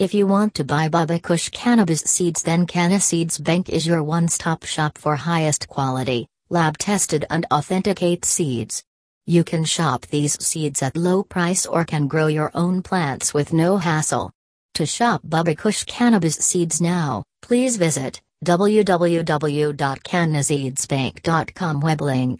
If you want to buy Bubba Kush cannabis seeds, then Canna Seeds Bank is your one stop shop for highest quality, lab tested, and authenticate seeds. You can shop these seeds at low price or can grow your own plants with no hassle. To shop Bubba Kush cannabis seeds now, please visit www.cannaseedsbank.com web link.